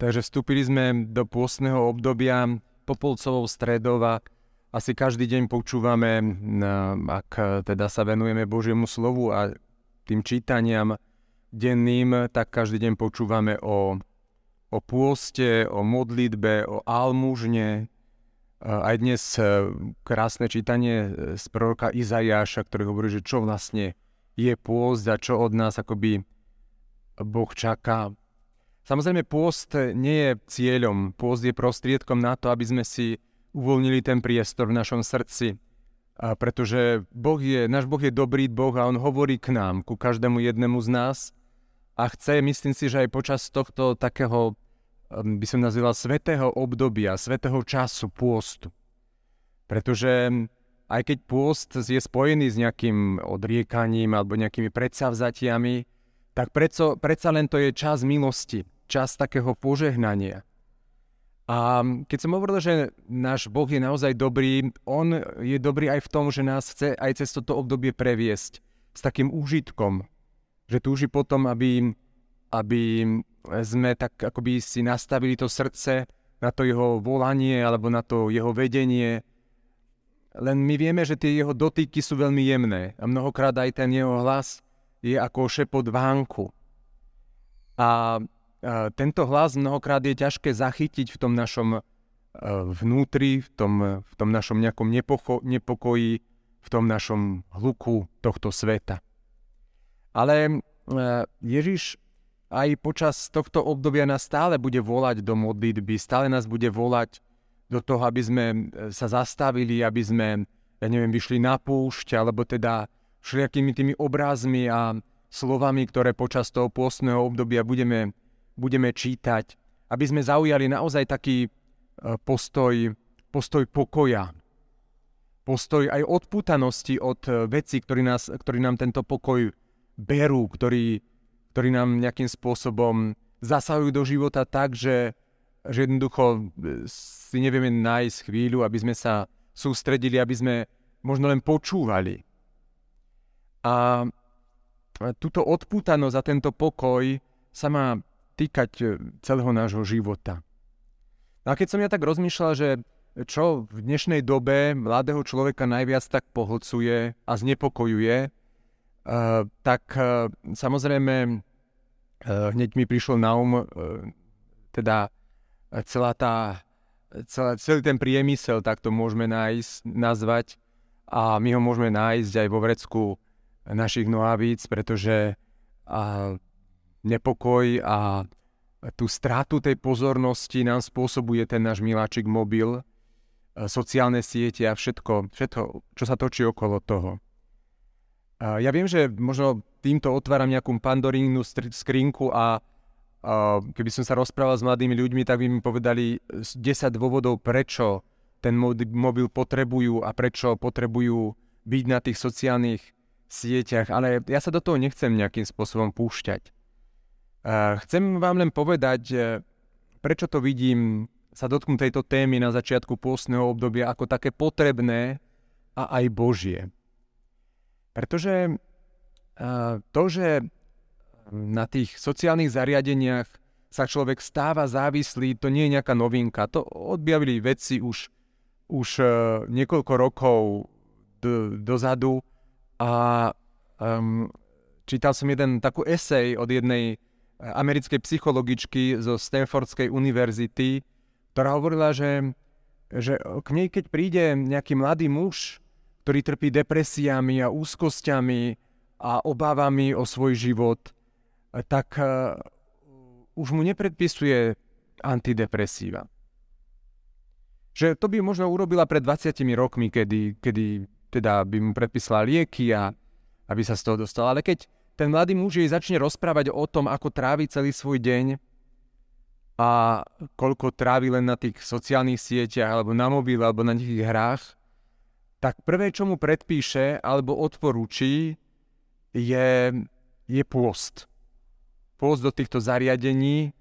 Takže vstúpili sme do pôstneho obdobia Popolcovou stredov a asi každý deň počúvame, ak teda sa venujeme Božiemu slovu a tým čítaniam denným, tak každý deň počúvame o, o pôste, o modlitbe, o almužne. Aj dnes e, krásne čítanie z proroka Izajáša, ktorý hovorí, že čo vlastne je pôst a čo od nás akoby Boh čaká. Samozrejme, pôst nie je cieľom, pôst je prostriedkom na to, aby sme si uvoľnili ten priestor v našom srdci. A pretože boh je, náš Boh je dobrý Boh a On hovorí k nám, ku každému jednému z nás a chce, myslím si, že aj počas tohto takého, by som nazval, svetého obdobia, svetého času pôstu. Pretože aj keď pôst je spojený s nejakým odriekaním alebo nejakými predsavzatiami, tak predsa, predsa len to je čas milosti, čas takého požehnania. A keď som hovoril, že náš Boh je naozaj dobrý, On je dobrý aj v tom, že nás chce aj cez toto obdobie previesť s takým úžitkom, že túži potom, aby, aby sme tak akoby si nastavili to srdce na to jeho volanie alebo na to jeho vedenie, len my vieme, že tie jeho dotýky sú veľmi jemné a mnohokrát aj ten jeho hlas je ako šepot vánku. A, tento hlas mnohokrát je ťažké zachytiť v tom našom vnútri, v tom, v tom našom nejakom nepocho, nepokoji, v tom našom hluku tohto sveta. Ale Ježiš aj počas tohto obdobia nás stále bude volať do modlitby, stále nás bude volať do toho, aby sme e, sa zastavili, aby sme, ja neviem, vyšli na púšť, alebo teda všelijakými tými obrazmi a slovami, ktoré počas toho pôstneho obdobia budeme, budeme čítať, aby sme zaujali naozaj taký e, postoj, postoj pokoja, postoj aj odputanosti od e, vecí, ktorý, nás, ktorý nám tento pokoj berú, ktorí, ktorí nám nejakým spôsobom zasahujú do života tak, že že jednoducho e, si nevieme nájsť chvíľu, aby sme sa sústredili, aby sme možno len počúvali. A túto odpútanosť a tento pokoj sa má týkať e, celého nášho života. No a keď som ja tak rozmýšľal, že čo v dnešnej dobe mladého človeka najviac tak pohlcuje a znepokojuje, uh, tak uh, samozrejme hneď mi prišlo na um teda celá tá, celá, celý ten priemysel, tak to môžeme nájsť, nazvať a my ho môžeme nájsť aj vo vrecku našich nohavíc, pretože a, nepokoj a tú stratu tej pozornosti nám spôsobuje ten náš miláčik mobil, sociálne siete a všetko, všetko, čo sa točí okolo toho. Ja viem, že možno týmto otváram nejakú pandorínu skrinku a keby som sa rozprával s mladými ľuďmi, tak by mi povedali 10 dôvodov, prečo ten mobil potrebujú a prečo potrebujú byť na tých sociálnych sieťach, ale ja sa do toho nechcem nejakým spôsobom púšťať. Chcem vám len povedať, prečo to vidím sa dotknúť tejto témy na začiatku pôstneho obdobia ako také potrebné a aj Božie. Pretože to, že na tých sociálnych zariadeniach sa človek stáva závislý, to nie je nejaká novinka. To objavili vedci už, už uh, niekoľko rokov d- dozadu a um, čítal som jeden takú esej od jednej americkej psychologičky zo Stanfordskej univerzity, ktorá hovorila, že, že k nej keď príde nejaký mladý muž, ktorý trpí depresiami a úzkosťami a obávami o svoj život, tak uh, už mu nepredpisuje antidepresíva. Že to by možno urobila pred 20 rokmi, kedy, kedy teda by mu predpísala lieky a aby sa z toho dostal. Ale keď ten mladý muž jej začne rozprávať o tom, ako trávi celý svoj deň a koľko trávi len na tých sociálnych sieťach, alebo na mobile, alebo na nejakých hrách, tak prvé, čo mu predpíše alebo odporúči, je, je pôst pôst do týchto zariadení,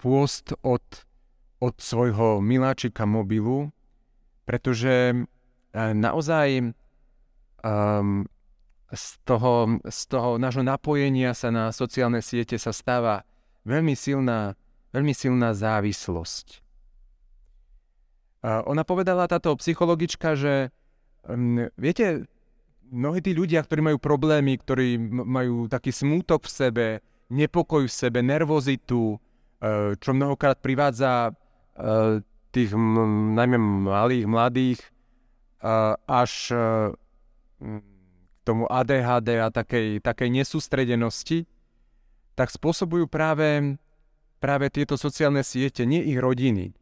pôst od, od svojho miláčika mobilu, pretože e, naozaj um, z, toho, z toho nášho napojenia sa na sociálne siete sa stáva veľmi silná veľmi silná závislosť. Ona povedala táto psychologička, že um, viete, mnohí tí ľudia, ktorí majú problémy, ktorí majú taký smútok v sebe, nepokoj v sebe, nervozitu, uh, čo mnohokrát privádza uh, tých najmä malých, mladých uh, až k tomu ADHD a takej, takej nesústredenosti, tak spôsobujú práve, práve tieto sociálne siete, nie ich rodiny.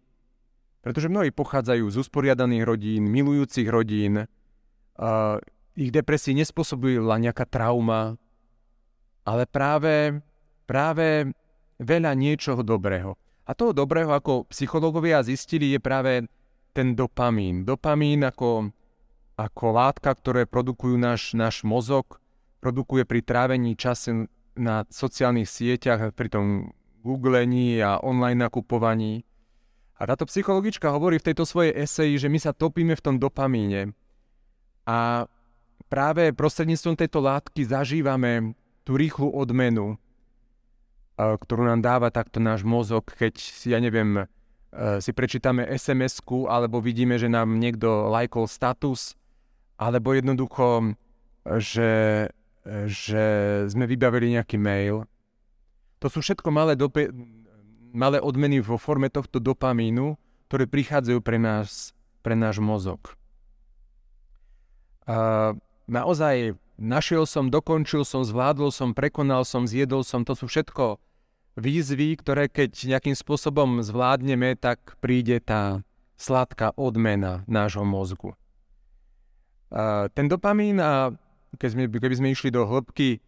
Pretože mnohí pochádzajú z usporiadaných rodín, milujúcich rodín, uh, ich depresii nespôsobila nejaká trauma, ale práve, práve veľa niečoho dobrého. A toho dobrého, ako psychológovia zistili, je práve ten dopamín. Dopamín ako, ako látka, ktoré produkujú náš, náš mozog, produkuje pri trávení času na sociálnych sieťach, pri tom googlení a online nakupovaní. A táto psychologička hovorí v tejto svojej eseji, že my sa topíme v tom dopamíne. A práve prostredníctvom tejto látky zažívame tú rýchlu odmenu, ktorú nám dáva takto náš mozog, keď, ja neviem, si prečítame sms alebo vidíme, že nám niekto lajkol status, alebo jednoducho, že, že sme vybavili nejaký mail. To sú všetko malé dope- malé odmeny vo forme tohto dopamínu, ktoré prichádzajú pre, nás, pre náš mozog. A naozaj našiel som, dokončil som, zvládol som, prekonal som, zjedol som, to sú všetko výzvy, ktoré keď nejakým spôsobom zvládneme, tak príde tá sladká odmena nášho mozgu. Ten dopamín, a keď sme, keby sme išli do hĺbky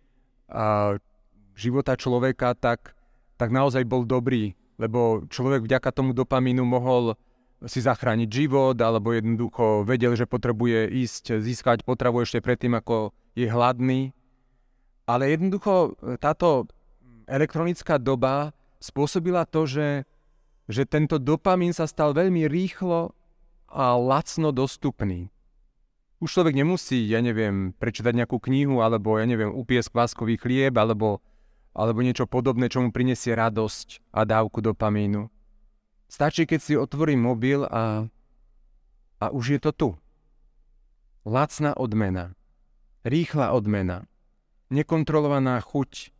života človeka, tak tak naozaj bol dobrý, lebo človek vďaka tomu dopamínu mohol si zachrániť život, alebo jednoducho vedel, že potrebuje ísť získať potravu ešte predtým, ako je hladný. Ale jednoducho táto elektronická doba spôsobila to, že, že tento dopamín sa stal veľmi rýchlo a lacno dostupný. Už človek nemusí, ja neviem, prečítať nejakú knihu, alebo ja neviem, upiesť kváskový chlieb, alebo alebo niečo podobné, čo mu prinesie radosť a dávku dopamínu. Stačí, keď si otvorí mobil a, a už je to tu. Lacná odmena. Rýchla odmena. Nekontrolovaná chuť.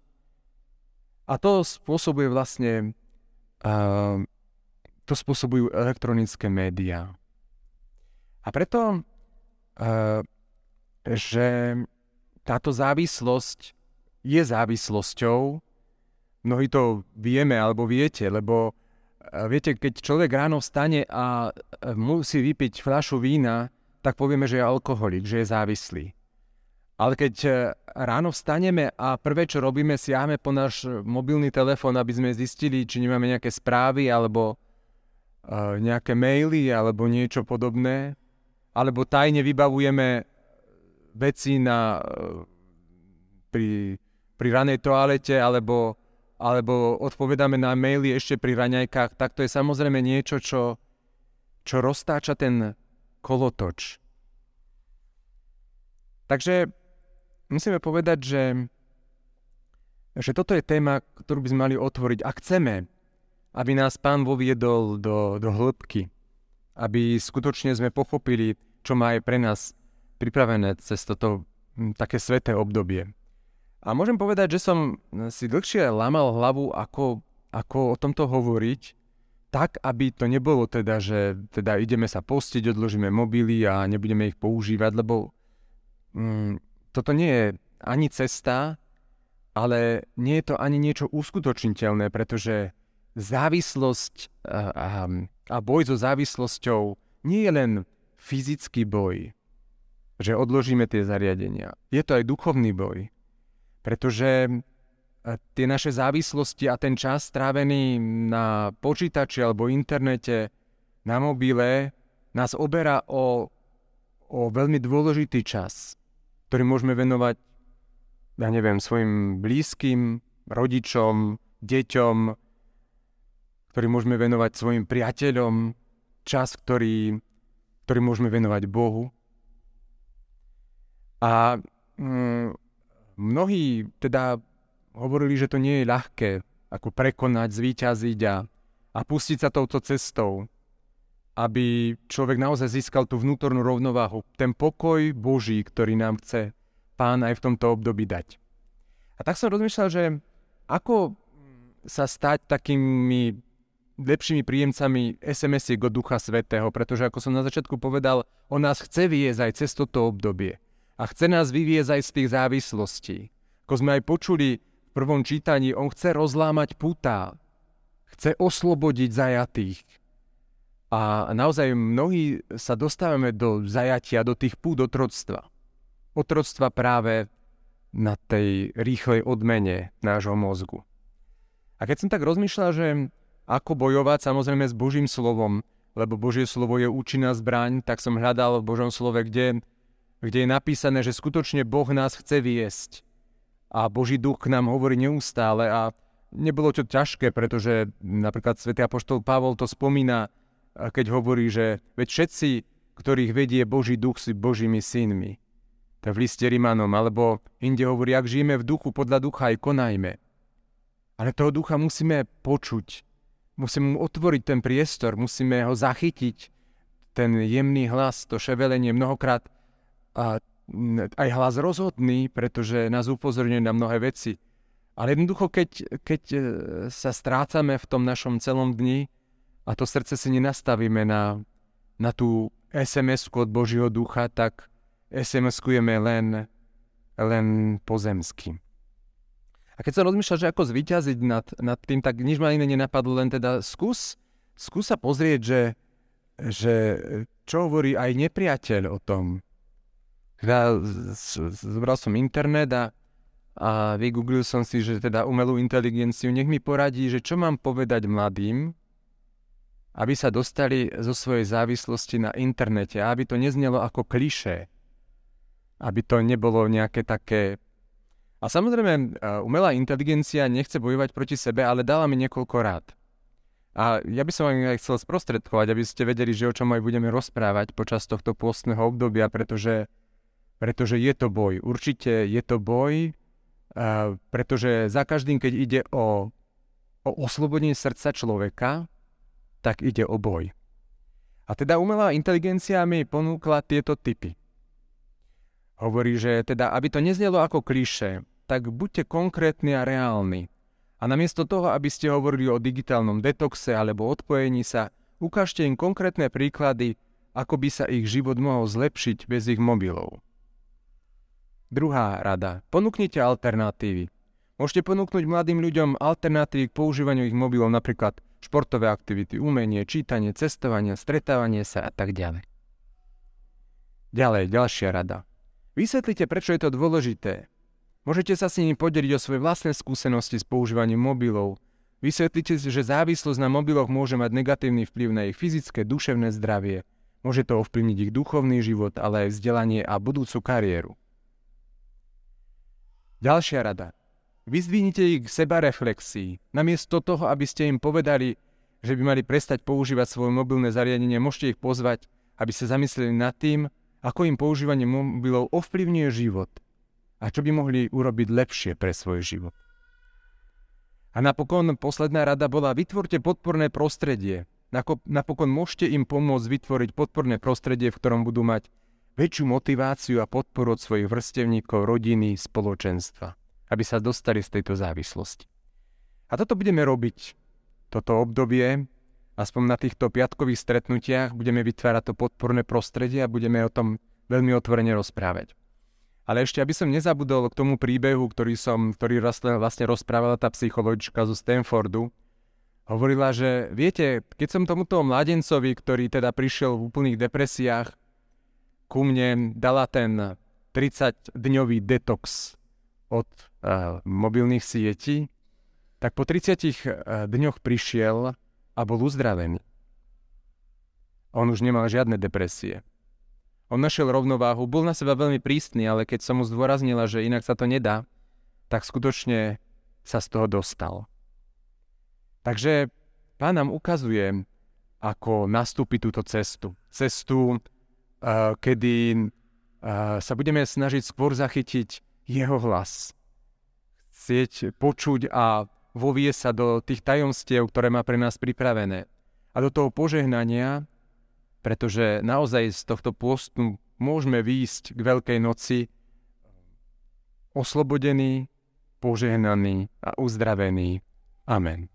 A to spôsobuje vlastne uh, to spôsobujú elektronické médiá. A preto, že táto závislosť je závislosťou. Mnohí to vieme alebo viete, lebo e, viete, keď človek ráno vstane a e, musí vypiť fľašu vína, tak povieme, že je alkoholik, že je závislý. Ale keď ráno vstaneme a prvé, čo robíme, siahme po náš mobilný telefón, aby sme zistili, či nemáme nejaké správy alebo nejaké maily alebo niečo podobné, alebo tajne vybavujeme veci na, uh, pri pri ranej toalete alebo, alebo odpovedáme na maily ešte pri raňajkách, tak to je samozrejme niečo, čo, čo roztáča ten kolotoč. Takže musíme povedať, že, že toto je téma, ktorú by sme mali otvoriť. Ak chceme, aby nás pán voviedol do, do hĺbky, aby skutočne sme pochopili, čo má aj pre nás pripravené cez toto hm, také sveté obdobie. A môžem povedať, že som si dlhšie lamal hlavu, ako, ako o tomto hovoriť, tak, aby to nebolo teda, že teda ideme sa postiť, odložíme mobily a nebudeme ich používať, lebo mm, toto nie je ani cesta, ale nie je to ani niečo uskutočniteľné, pretože závislosť a, a, a boj so závislosťou nie je len fyzický boj, že odložíme tie zariadenia. Je to aj duchovný boj. Pretože e, tie naše závislosti a ten čas strávený na počítači alebo internete, na mobile, nás oberá o, o veľmi dôležitý čas, ktorý môžeme venovať, ja neviem, svojim blízkym, rodičom, deťom, ktorý môžeme venovať svojim priateľom, čas, ktorý, ktorý môžeme venovať Bohu. A mm, Mnohí teda hovorili, že to nie je ľahké, ako prekonať, zvíťaziť a a pustiť sa touto cestou, aby človek naozaj získal tú vnútornú rovnováhu, ten pokoj Boží, ktorý nám chce Pán aj v tomto období dať. A tak som rozmýšľal, že ako sa stať takými lepšími príjemcami SMS-iek od Ducha Svetého, pretože ako som na začiatku povedal, on nás chce viesť aj cez toto obdobie. A chce nás vyviezť aj z tých závislostí. Ako sme aj počuli v prvom čítaní, on chce rozlámať putá, chce oslobodiť zajatých. A naozaj mnohí sa dostávame do zajatia, do tých pút otroctva. Otroctva práve na tej rýchlej odmene nášho mozgu. A keď som tak rozmýšľal, že ako bojovať samozrejme s Božím slovom, lebo Božie slovo je účinná zbraň, tak som hľadal v Božom slove, kde, kde je napísané, že skutočne Boh nás chce viesť. A Boží duch nám hovorí neustále a nebolo to ťažké, pretože napríklad svätý Apoštol Pavol to spomína, keď hovorí, že veď všetci, ktorých vedie Boží duch, sú Božími synmi. To v liste Rimanom, alebo inde hovorí, ak žijeme v duchu, podľa ducha aj konajme. Ale toho ducha musíme počuť. Musíme mu otvoriť ten priestor, musíme ho zachytiť. Ten jemný hlas, to ševelenie mnohokrát a aj hlas rozhodný, pretože nás upozorňuje na mnohé veci. Ale jednoducho, keď, keď e, sa strácame v tom našom celom dni a to srdce si nenastavíme na, na tú sms od Božieho ducha, tak SMS-kujeme len, len pozemsky. A keď som rozmýšľal, že ako zvyťaziť nad, nad tým, tak nič ma iné nenapadlo, len teda skús, skús sa pozrieť, že, že čo hovorí aj nepriateľ o tom. Teda zobral som internet a a vygooglil som si, že teda umelú inteligenciu, nech mi poradí, že čo mám povedať mladým, aby sa dostali zo svojej závislosti na internete aby to neznelo ako klišé. Aby to nebolo nejaké také... A samozrejme, umelá inteligencia nechce bojovať proti sebe, ale dala mi niekoľko rád. A ja by som vám aj chcel sprostredkovať, aby ste vedeli, že o čom aj budeme rozprávať počas tohto pôstneho obdobia, pretože, pretože je to boj. Určite je to boj, pretože za každým, keď ide o, o oslobodenie srdca človeka, tak ide o boj. A teda umelá inteligencia mi ponúkla tieto typy. Hovorí, že teda, aby to neznelo ako kliše, tak buďte konkrétni a reálni. A namiesto toho, aby ste hovorili o digitálnom detoxe alebo odpojení sa, ukážte im konkrétne príklady, ako by sa ich život mohol zlepšiť bez ich mobilov. Druhá rada. Ponúknite alternatívy. Môžete ponúknuť mladým ľuďom alternatívy k používaniu ich mobilov, napríklad športové aktivity, umenie, čítanie, cestovanie, stretávanie sa a tak ďalej. Ďalej, ďalšia rada. Vysvetlite, prečo je to dôležité. Môžete sa s nimi podeliť o svoje vlastné skúsenosti s používaním mobilov. Vysvetlite, že závislosť na mobiloch môže mať negatívny vplyv na ich fyzické, duševné zdravie. Môže to ovplyvniť ich duchovný život, ale aj vzdelanie a budúcu kariéru. Ďalšia rada. Vyzdvihnite ich k seba reflexii. Namiesto toho, aby ste im povedali, že by mali prestať používať svoje mobilné zariadenie, môžete ich pozvať, aby sa zamysleli nad tým, ako im používanie mobilov ovplyvňuje život a čo by mohli urobiť lepšie pre svoj život. A napokon posledná rada bola vytvorte podporné prostredie. Napokon môžete im pomôcť vytvoriť podporné prostredie, v ktorom budú mať väčšiu motiváciu a podporu od svojich vrstevníkov, rodiny, spoločenstva, aby sa dostali z tejto závislosti. A toto budeme robiť, toto obdobie, aspoň na týchto piatkových stretnutiach, budeme vytvárať to podporné prostredie a budeme o tom veľmi otvorene rozprávať. Ale ešte, aby som nezabudol k tomu príbehu, ktorý, som, ktorý vlastne, rozprávala tá psychologička zo Stanfordu, hovorila, že viete, keď som tomuto mladencovi, ktorý teda prišiel v úplných depresiách, ku mne dala ten 30-dňový detox od uh, mobilných sietí, tak po 30 uh, eh, dňoch prišiel a bol uzdravený. On už nemal žiadne depresie. On našiel rovnováhu, bol na seba veľmi prísny, ale keď som mu zdôraznila, že inak sa to nedá, tak skutočne sa z toho dostal. Takže pán nám ukazuje, ako nastúpiť túto cestu. Cestu kedy sa budeme snažiť skôr zachytiť jeho hlas. Chcieť počuť a vovie sa do tých tajomstiev, ktoré má pre nás pripravené. A do toho požehnania, pretože naozaj z tohto postu môžeme výjsť k Veľkej noci oslobodení, požehnaní a uzdravení. Amen.